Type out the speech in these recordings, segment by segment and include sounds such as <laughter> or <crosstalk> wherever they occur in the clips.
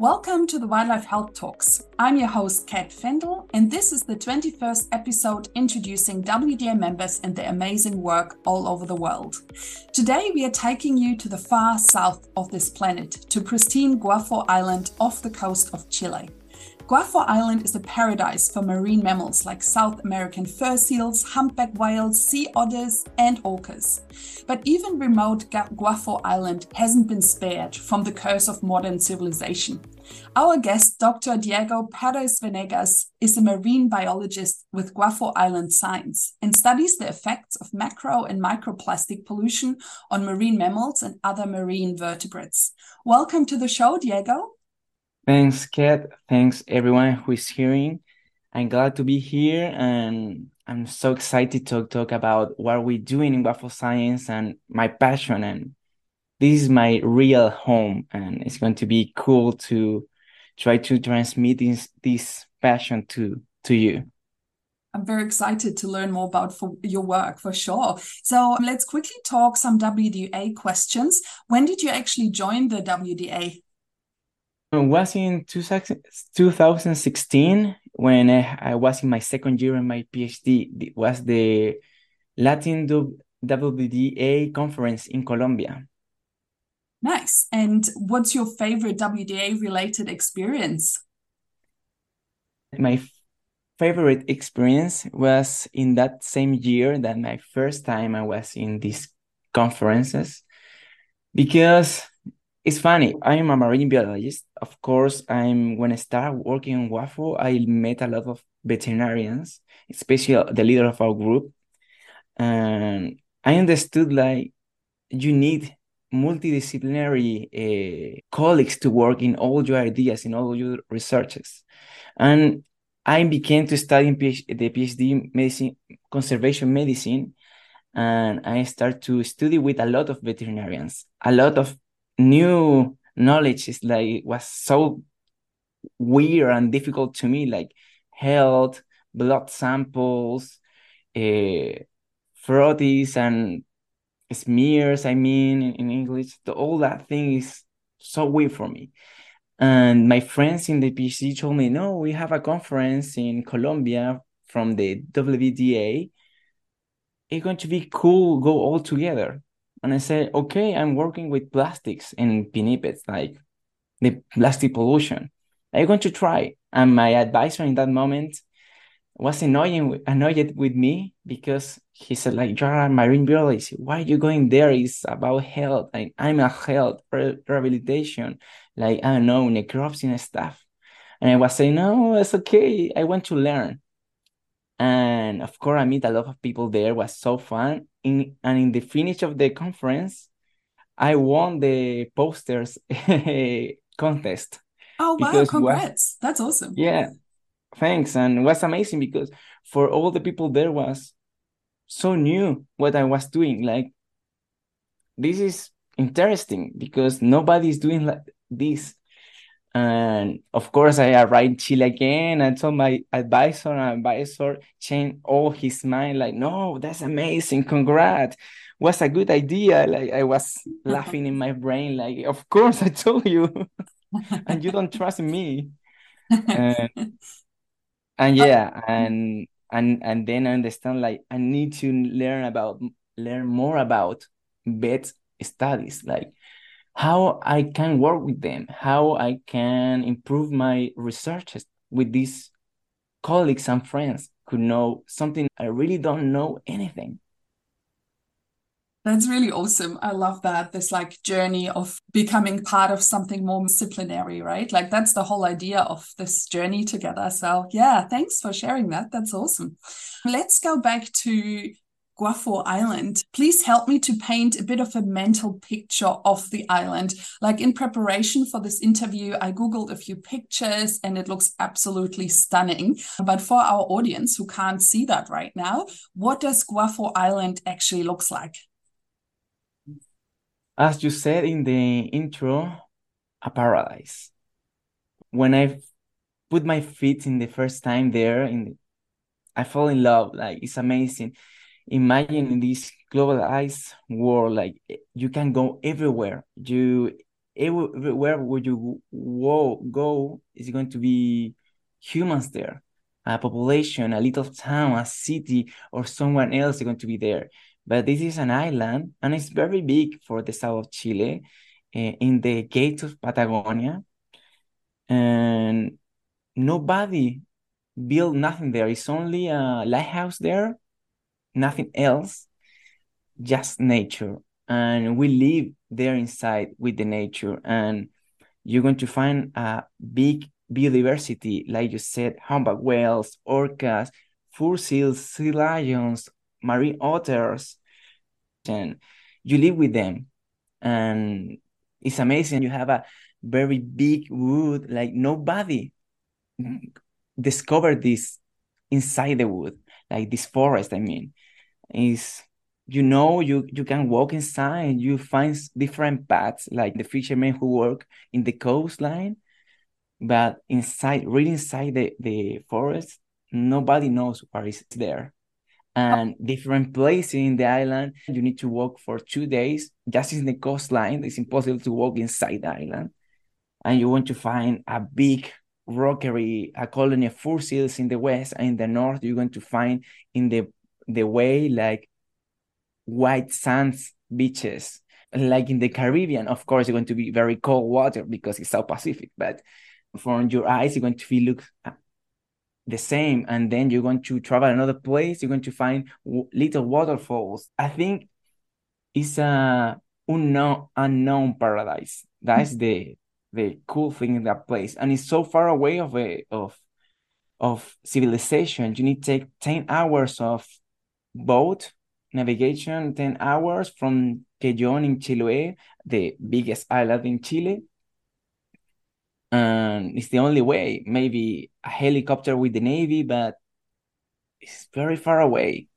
Welcome to the Wildlife Health Talks. I'm your host, Kat Fendel, and this is the 21st episode introducing WDA members and their amazing work all over the world. Today, we are taking you to the far south of this planet, to pristine Guafo Island off the coast of Chile. Guafo Island is a paradise for marine mammals like South American fur seals, humpback whales, sea otters, and orcas. But even remote Guafo Island hasn't been spared from the curse of modern civilization. Our guest, Dr. Diego Perez Venegas, is a marine biologist with Guafo Island Science and studies the effects of macro and microplastic pollution on marine mammals and other marine vertebrates. Welcome to the show, Diego. Thanks, Kat. Thanks, everyone who is hearing. I'm glad to be here and I'm so excited to talk about what we're doing in Guafo Science and my passion. And this is my real home, and it's going to be cool to try to transmit this, this passion to, to you. I'm very excited to learn more about your work for sure. So let's quickly talk some WDA questions. When did you actually join the WDA? It was in 2016 when I, was in my second year in my PhD. It was the Latin WDA conference in Colombia. Nice. And what's your favorite WDA related experience? My favorite experience was in that same year that my first time I was in these conferences because it's funny. I'm a marine biologist. Of course, I'm when I started working on Guafo, I met a lot of veterinarians, especially the leader of our group. And I understood like you need multidisciplinary uh, colleagues to work in all your ideas, in all your researches. And I began to study PhD, the PhD medicine, conservation medicine, and I started to study with a lot of veterinarians, a lot of new knowledge is like was so weird and difficult to me like health blood samples uh, frothies and smears i mean in, in english the, all that thing is so weird for me. And my friends in the pc told me no we have a conference in colombia from the wda it's going to be cool go all together and I said, okay, I'm working with plastics and pinnipeds, like the plastic pollution. I'm going to try. And my advisor in that moment was annoying, annoyed with me because he said, like, you're a marine biologist. Why are you going there? It's about health. I'm a health re rehabilitation, like, I don't know, necropsy and stuff. And I was saying, no, it's okay. I want to learn. And of course, I meet a lot of people there. It was so fun in and in the finish of the conference, I won the posters <laughs> contest. Oh wow! Congrats! Was, That's awesome. Yeah, thanks, and it was amazing because for all the people there was so new what I was doing. Like this is interesting because nobody is doing like this and of course, I arrived in Chile again. I told my advisor, and advisor changed all his mind, like, no, that's amazing. Congrats. Was a good idea. Like I was laughing in my brain, like, of course <laughs> I told you. <laughs> and you don't trust me. And, and yeah, and and and then I understand like I need to learn about learn more about vet studies. Like how I can work with them, how I can improve my researches with these colleagues and friends who know something I really don't know anything. That's really awesome. I love that. This like journey of becoming part of something more disciplinary, right? Like that's the whole idea of this journey together. So, yeah, thanks for sharing that. That's awesome. Let's go back to Guafo Island. Please help me to paint a bit of a mental picture of the island. Like in preparation for this interview, I Googled a few pictures and it looks absolutely stunning. But for our audience who can't see that right now, what does Guafo Island actually looks like? As you said in the intro, a paradise. When I put my feet in the first time there, in the, I fall in love. Like it's amazing imagine in this globalized world like you can go everywhere. You everywhere would you whoa, go is going to be humans there. A population a little town a city or someone else is going to be there. But this is an island and it's very big for the south of chile uh, in the gates of patagonia. And nobody built nothing there. It's only a lighthouse there nothing else just nature. And we live there inside with the nature. And you're going to find a big biodiversity like you said humpback whales orcas fur seals sea lions marine otters. And you live with them. And it's amazing. You have a very big wood like nobody <laughs> discovered this inside the wood like this forest i mean is you know you you can walk inside you find different paths like the fishermen who work in the coastline but inside really inside the, the forest nobody knows what is there. And different places in the island you need to walk for two days just in the coastline. It's impossible to walk inside the island. And you want to find a big rockery a colony of fur seals in the west and in the north you're going to find in the the way like white sands beaches. Like in the caribbean of course you're going to be very cold water because it's south pacific but from your eyes you're going to feel look uh, the same and then you're going to travel another place you're going to find little waterfalls. I think it's a unknown unknown paradise. That's mm. the the cool thing in that place and it's so far away of a of of civilization you need to take 10 hours of boat navigation 10 hours from Quellón in Chiloé, the biggest island in Chile. And it's the only way, maybe a helicopter with the Navy, but it's very far away.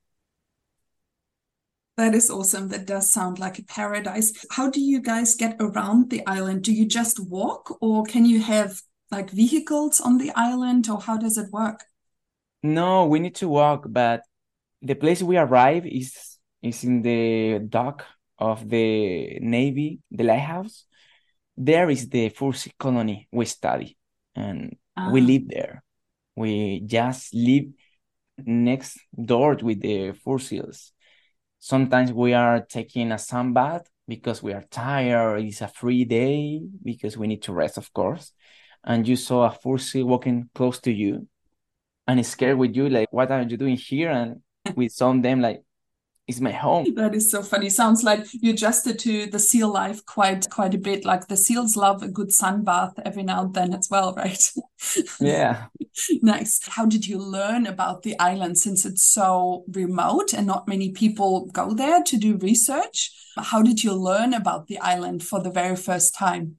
That is awesome. That does sound like a paradise. How do you guys get around the island? Do you just walk or can you have like vehicles on the island or how does it work? No, we need to walk, but the place we arrive is is in the dock of the Navy, the lighthouse. There is the first colony we study, and ah. we live there. We just live next door with the fur seals. Sometimes we are taking a sunbath because we are tired. It's a free day because we need to rest, of course. And you saw a fur seal walking close to you and it's scared with you, like, what are you doing here? And some of them like it's my home. That is so funny. Sounds like you adjusted to the seal life quite quite a bit. Like the seals love a good sun bath every now and then as well, <laughs> right? Yeah. <laughs> nice. How did you learn about the island since it's so remote and not many people go there to do research? How did you learn about the island for the very first time?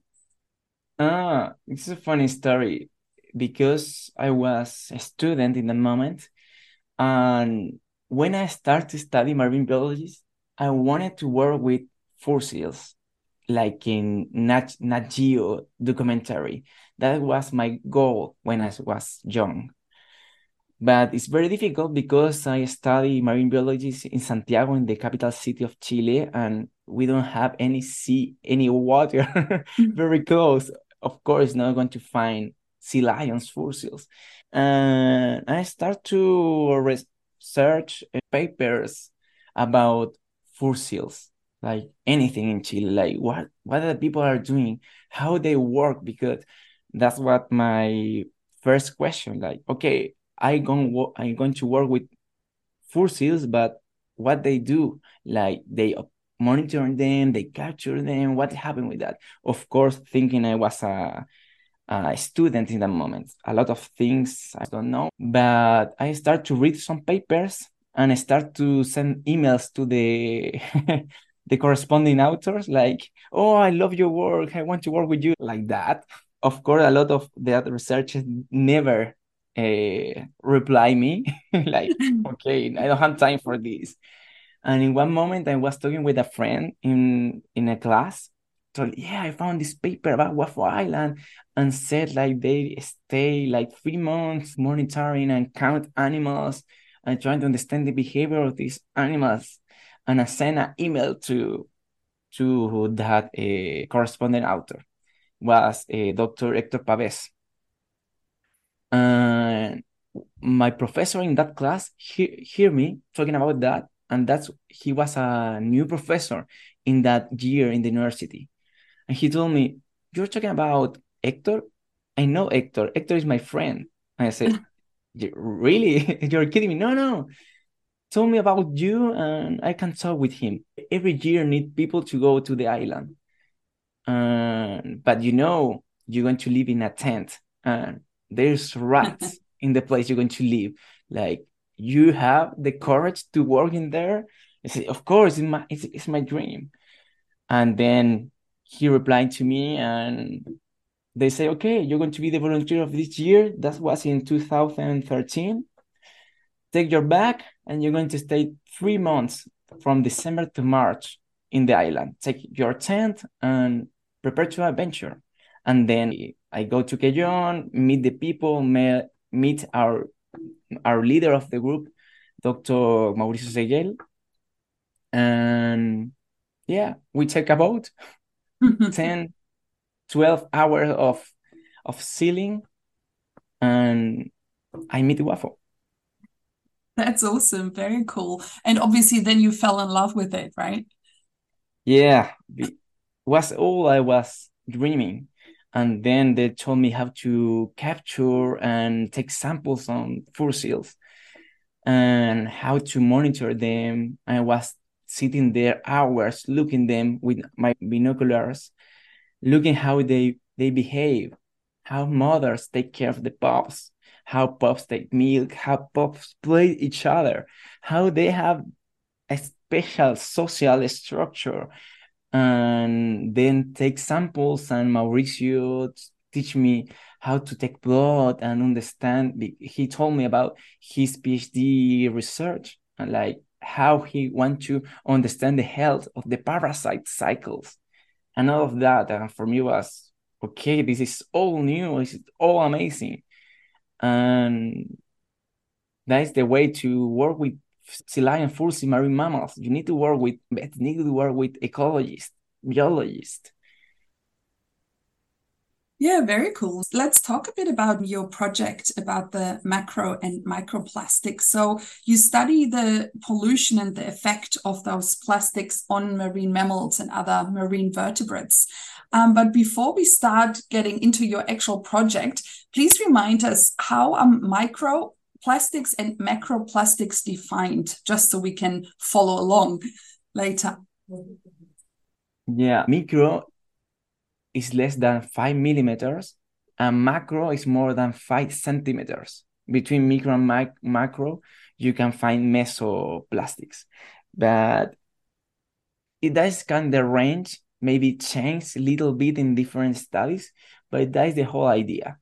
Ah, it's a funny story because I was a student in the moment and when I started to study marine biology, I wanted to work with fossils, like in Nat, Nat Geo documentary. That was my goal when I was young. But it's very difficult because I study marine biology in Santiago, in the capital city of Chile, and we don't have any sea, any water <laughs> mm-hmm. very close. Of course, not going to find sea lions fossils. And I start to search papers about fossils, like anything in Chile, like what what the people are doing, how they work, because that's what my first question. Like, okay, I going I'm going to work with fossils, but what they do, like they monitor them, they capture them. What happened with that? Of course, thinking I was a a student in that moment. A lot of things I don't know, but I start to read some papers and I start to send emails to the <laughs> the corresponding authors like, "Oh, I love your work. I want to work with you." Like that. Of course, a lot of the other researchers never uh, reply me <laughs> like, <laughs> "Okay, I don't have time for this." And in one moment, I was talking with a friend in in a class, told, yeah, I found this paper about Guafo Island and said like they stay like three months monitoring and count animals and trying to understand the behavior of these animals. And I sent an email to to that uh, corresponding author was uh, Dr. Hector Pavés. And my professor in that class he, hear me talking about that, and that's he was a new professor in that year in the university, and he told me, "You're talking about Hector? I know Hector. Hector is my friend." And I said, <laughs> "Really? <laughs> You're kidding me? No, no." Tell me about you, and I can talk with him. Every year, need people to go to the island, uh, but you know, you're going to live in a tent, and there's rats <laughs> in the place you're going to live. Like you have the courage to work in there. I said, of course, it's my it's, it's my dream. And then he replied to me and they say, okay, you're going to be the volunteer of this year. That was in 2013. Take your bag and you're going to stay three months from December to March in the island. Take your tent and prepare to adventure. And then I go to Quellón, meet the people, meet our our leader of the group, Dr. Mauricio Seguel. And yeah, we take a boat, Mm-hmm. 10, 12 hours of of sealing and I meet Guafo That's awesome. Very cool. And obviously then you fell in love with it, right? Yeah. It was all I was dreaming and then they told me how to capture and take samples on fur seals and how to monitor them. I was sitting there hours looking them with my binoculars, looking how they they behave, how mothers take care of the pups, how pups take milk, how pups play each other, how they have a special social structure and then take samples and Mauricio teach me how to take blood and understand he told me about his phd research and like how he want to understand the health of the parasite cycles and all of that and for me was okay this is all new it's all amazing and that is the way to work with sea lion, sea marine mammals. You need to work with you need to work with ecologists, biologists. Yeah, very cool. Let's talk a bit about your project about the macro and microplastics. So, you study the pollution and the effect of those plastics on marine mammals and other marine vertebrates. Um, but before we start getting into your actual project, please remind us how are micro plastics and macroplastics defined, just so we can follow along later? Yeah, micro is less than five millimeters, and macro is more than five centimeters. Between micro and mic macro, you can find mesoplastics, but it does kind of range, maybe change a little bit in different studies, but that is the whole idea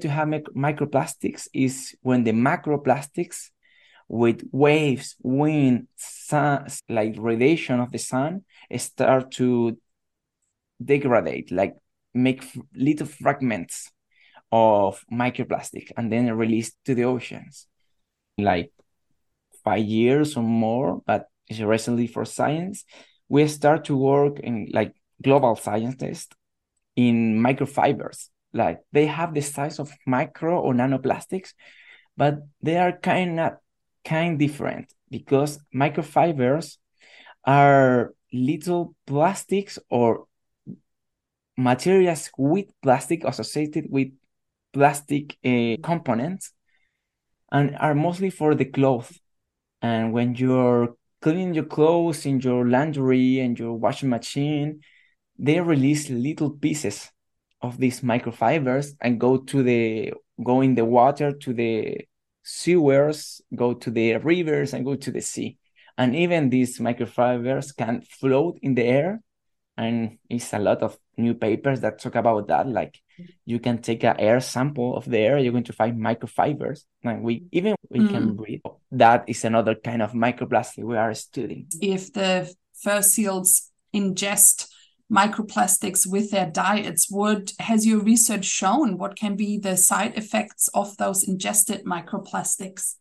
to have microplastics is when the macroplastics with waves, wind, sun, like radiation of the sun, start to degrade, like make little fragments of microplastic and then release to the oceans. Like five years or more, but recently for science, we start to work in like global scientists in microfibers like they have the size of micro or nanoplastics, but they are kind of kind different because microfibers are little plastics or materials with plastic associated with plastic uh, components and are mostly for the clothes. And when you're cleaning your clothes in your laundry and your washing machine, they release little pieces of these microfibers and go to the go in the water to the sewers, go to the rivers and go to the sea. And even these microfibers can float in the air. And it's a lot of new papers that talk about that. Like you can take an air sample of the air, you're going to find microfibers. And we even we mm. can breathe. That is another kind of microplastic we are studying. If the fur seals ingest microplastics with their diets. Would has your research shown what can be the side effects of those ingested microplastics?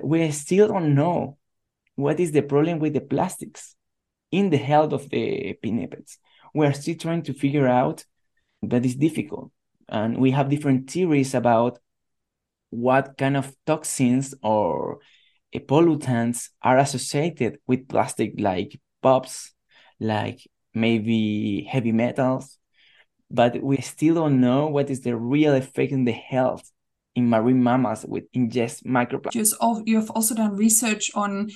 We still don't know what is the problem with the plastics in the health of the pinnipeds. We are still trying to figure out that is difficult. And we have different theories about what kind of toxins or eh, pollutants are associated with plastic, like POPs, like maybe heavy metals. But we still don't know what is the real effect in the health in marine mammals with ingest microplastics. You've also done research on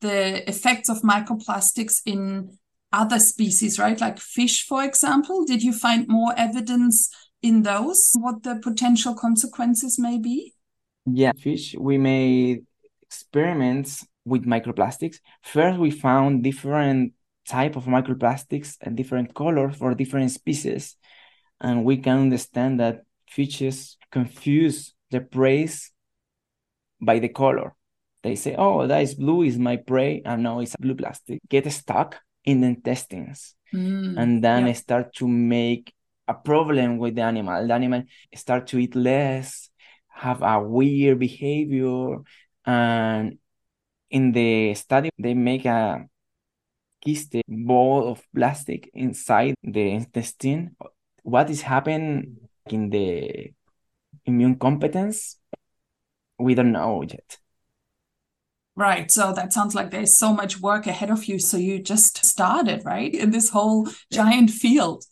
the effects of microplastics in other species, right? Like fish, for example. Did you find more evidence in those? What the potential consequences may be? Yeah, fish. We made experiments with microplastics. First, we found different type of microplastics and different colors for different species, and we can understand that fishes confuse the prey by the color. They say, "Oh, that is blue is my prey," and now it's blue plastic. Get stuck in the intestines, mm, and then yeah. start to make a problem with the animal. The animal start to eat less, have a weird behavior, and in the study they make a kiste ball of plastic inside the intestine. What is happening in the immune competence? We don't know yet. Right. So that sounds like there's so much work ahead of you. So you just started, right? In this whole giant field.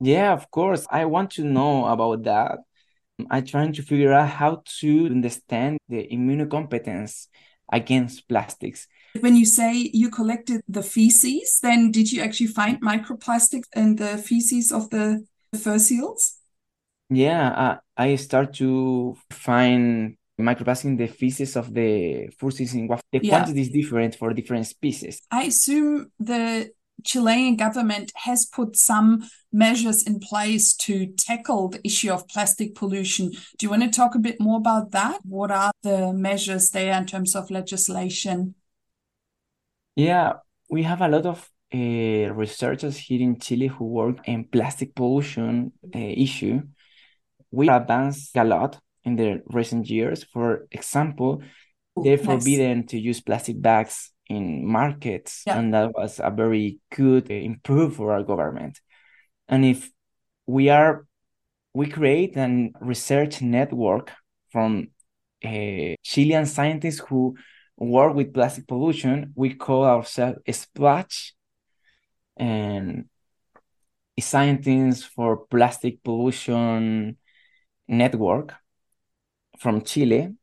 Yeah, of course. I want to know about that. I'm trying to figure out how to understand the immunocompetence against plastics. When you say you collected the feces, then did you actually find microplastics in the feces of the fur seals? Yeah, uh, I start to find microplastic in the feces of the fursuses in what the yeah. quantity is different for different species. I assume the Chilean government has put some measures in place to tackle the issue of plastic pollution. Do you want to talk a bit more about that? What are the measures there in terms of legislation? Yeah, we have a lot of uh, researchers here in Chile who work in plastic pollution uh, issue. We advanced a lot in the recent years. For example, they're nice. forbidden to use plastic bags in markets, yeah. and that was a very good improve for our government. And if we are, we create a research network from uh, Chilean scientists who work with plastic pollution. We call ourselves Splash, and scientists for plastic pollution network from Chile,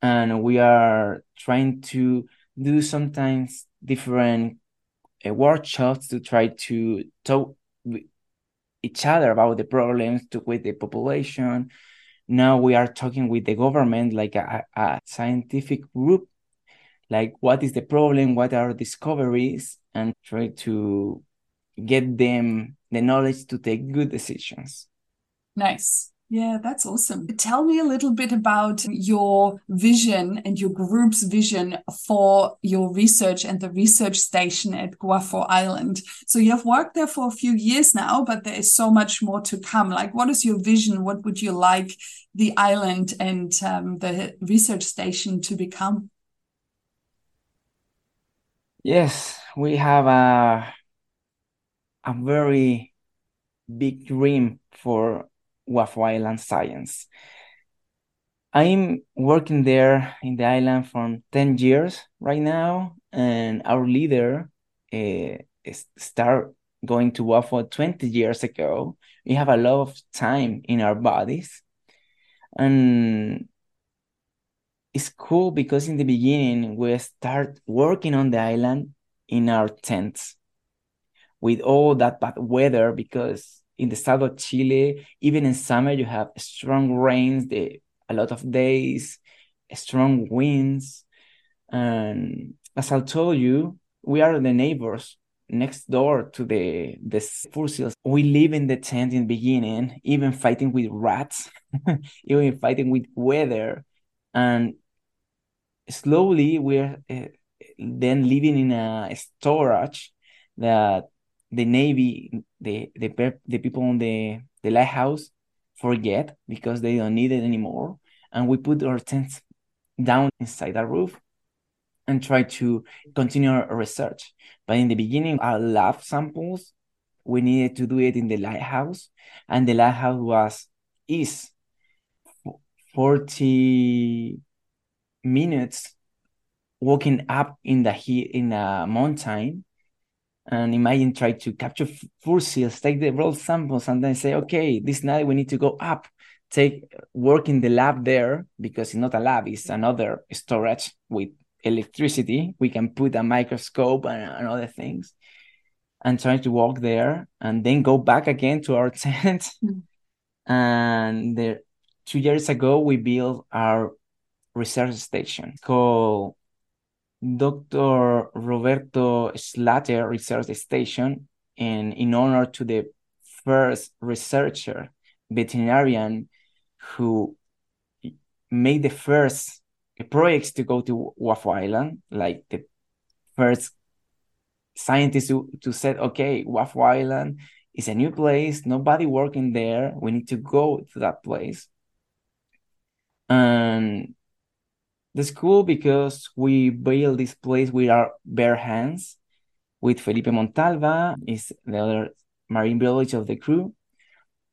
and we are trying to do sometimes different uh, workshops to try to talk with each other about the problems to, with the population. Now we are talking with the government, like a, a scientific group, like what is the problem, what are discoveries, and try to get them the knowledge to take good decisions. Nice. Yeah, that's awesome. Tell me a little bit about your vision and your group's vision for your research and the research station at Guafo Island. So you have worked there for a few years now, but there is so much more to come. Like, what is your vision? What would you like the island and um, the research station to become? Yes, we have a a very big dream for Guafo Island Science. I'm working there in the island for 10 years right now, and our leader uh, start going to Guafo 20 years ago. We have a lot of time in our bodies. And it's cool because in the beginning, we start working on the island in our tents with all that bad weather because in the south of Chile, even in summer, you have strong rains, the, a lot of days, strong winds. And as I told you, we are the neighbors next door to the the fur. We live in the tent in the beginning, even fighting with rats, <laughs> even fighting with weather, and slowly we're uh, then living in a storage that the navy the the the people on the the lighthouse forget because they don't need it anymore and we put our tents down inside the roof and try to continue our research. But in the beginning, our lab samples, we needed to do it in the lighthouse, and the lighthouse was is 40 minutes walking up in the heat in a mountain and imagine try to capture fossils, take the raw samples, and then say, okay, this night we need to go up, take work in the lab there because it's not a lab, it's another storage with electricity. We can put a microscope and, and other things, and try to walk there, and then go back again to our <laughs> tent. Mm. And there, two years ago, we built our research station called Dr. Roberto Schlatter Research Station, and in honor to the first researcher, veterinarian, who made the first projects to go to Guafo Island, like the first scientist to, to said, okay, Guafo Island is a new place, nobody working there, we need to go to that place. And the school because we built this place with our bare hands with Felipe Montalva is the other marine biologist of the crew.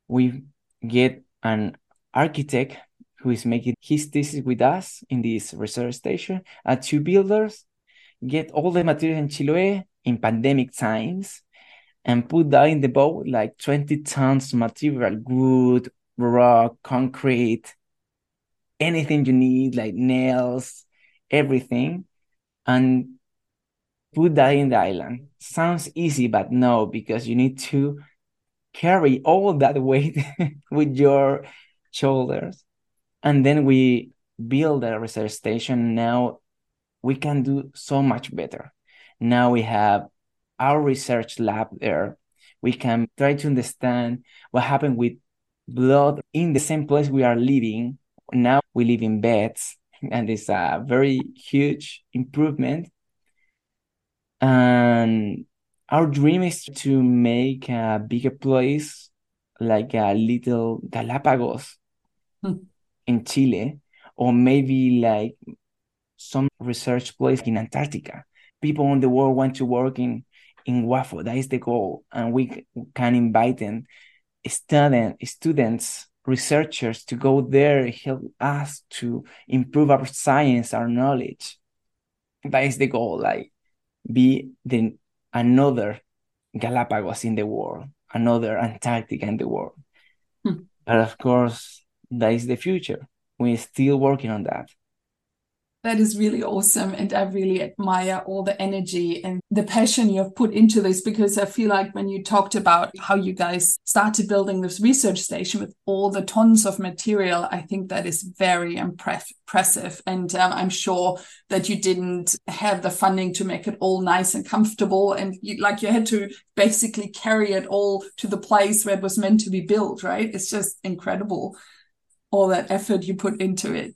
We get an architect who is making his thesis with us in this research station, and two builders get all the materials in Chiloé in pandemic times and put that in the boat like 20 tons of material, wood, rock, concrete, anything you need, like nails, everything, and put that in the island. Sounds easy, but no, because you need to carry all that <laughs> weight with your shoulders. And then we build a research station. Now we can do so much better. Now we have our research lab there. We can try to understand what happened with blood in the same place we are living now we live in beds, and it's a very huge improvement. And our dream is to make a bigger place, like a little Galapagos hmm. in Chile, or maybe like some research place in Antarctica. People in the world want to work in in Guafo. That is the goal, and we can invite them, student students researchers to go there help us to improve our science our knowledge. That is the goal like be the another galapagos in the world another antarctica in the world. Hmm. but of course that is the future. We're still working on that that is really awesome. And I really admire all the energy and the passion you have put into this because I feel like when you talked about how you guys started building this research station with all the tons of material, I think that is very impressive. And um, I'm sure that you didn't have the funding to make it all nice and comfortable. And you, like you had to basically carry it all to the place where it was meant to be built, right? It's just incredible all that effort you put into it.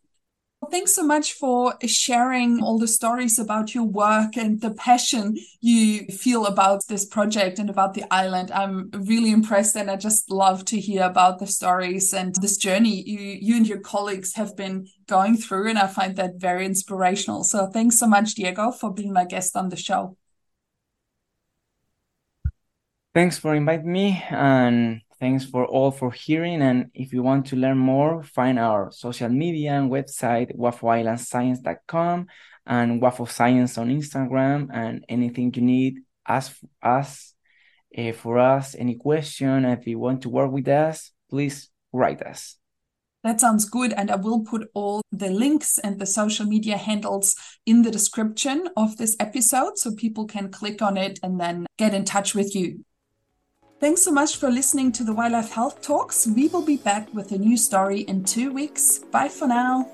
Thanks so much for sharing all the stories about your work and the passion you feel about this project and about the island. I'm really impressed and I just love to hear about the stories and this journey you, you and your colleagues have been going through. And I find that very inspirational. So thanks so much, Diego, for being my guest on the show. Thanks for inviting me and Thanks for all for hearing. And if you want to learn more, find our social media and website, guafoislandscience.com and Guafo Science on Instagram. And anything you need, ask us uh, for us. Any question, if you want to work with us, please write us. That sounds good. And I will put all the links and the social media handles in the description of this episode so people can click on it and then get in touch with you. Thanks so much for listening to the Wildlife Health Talks. We will be back with a new story in two weeks. Bye for now.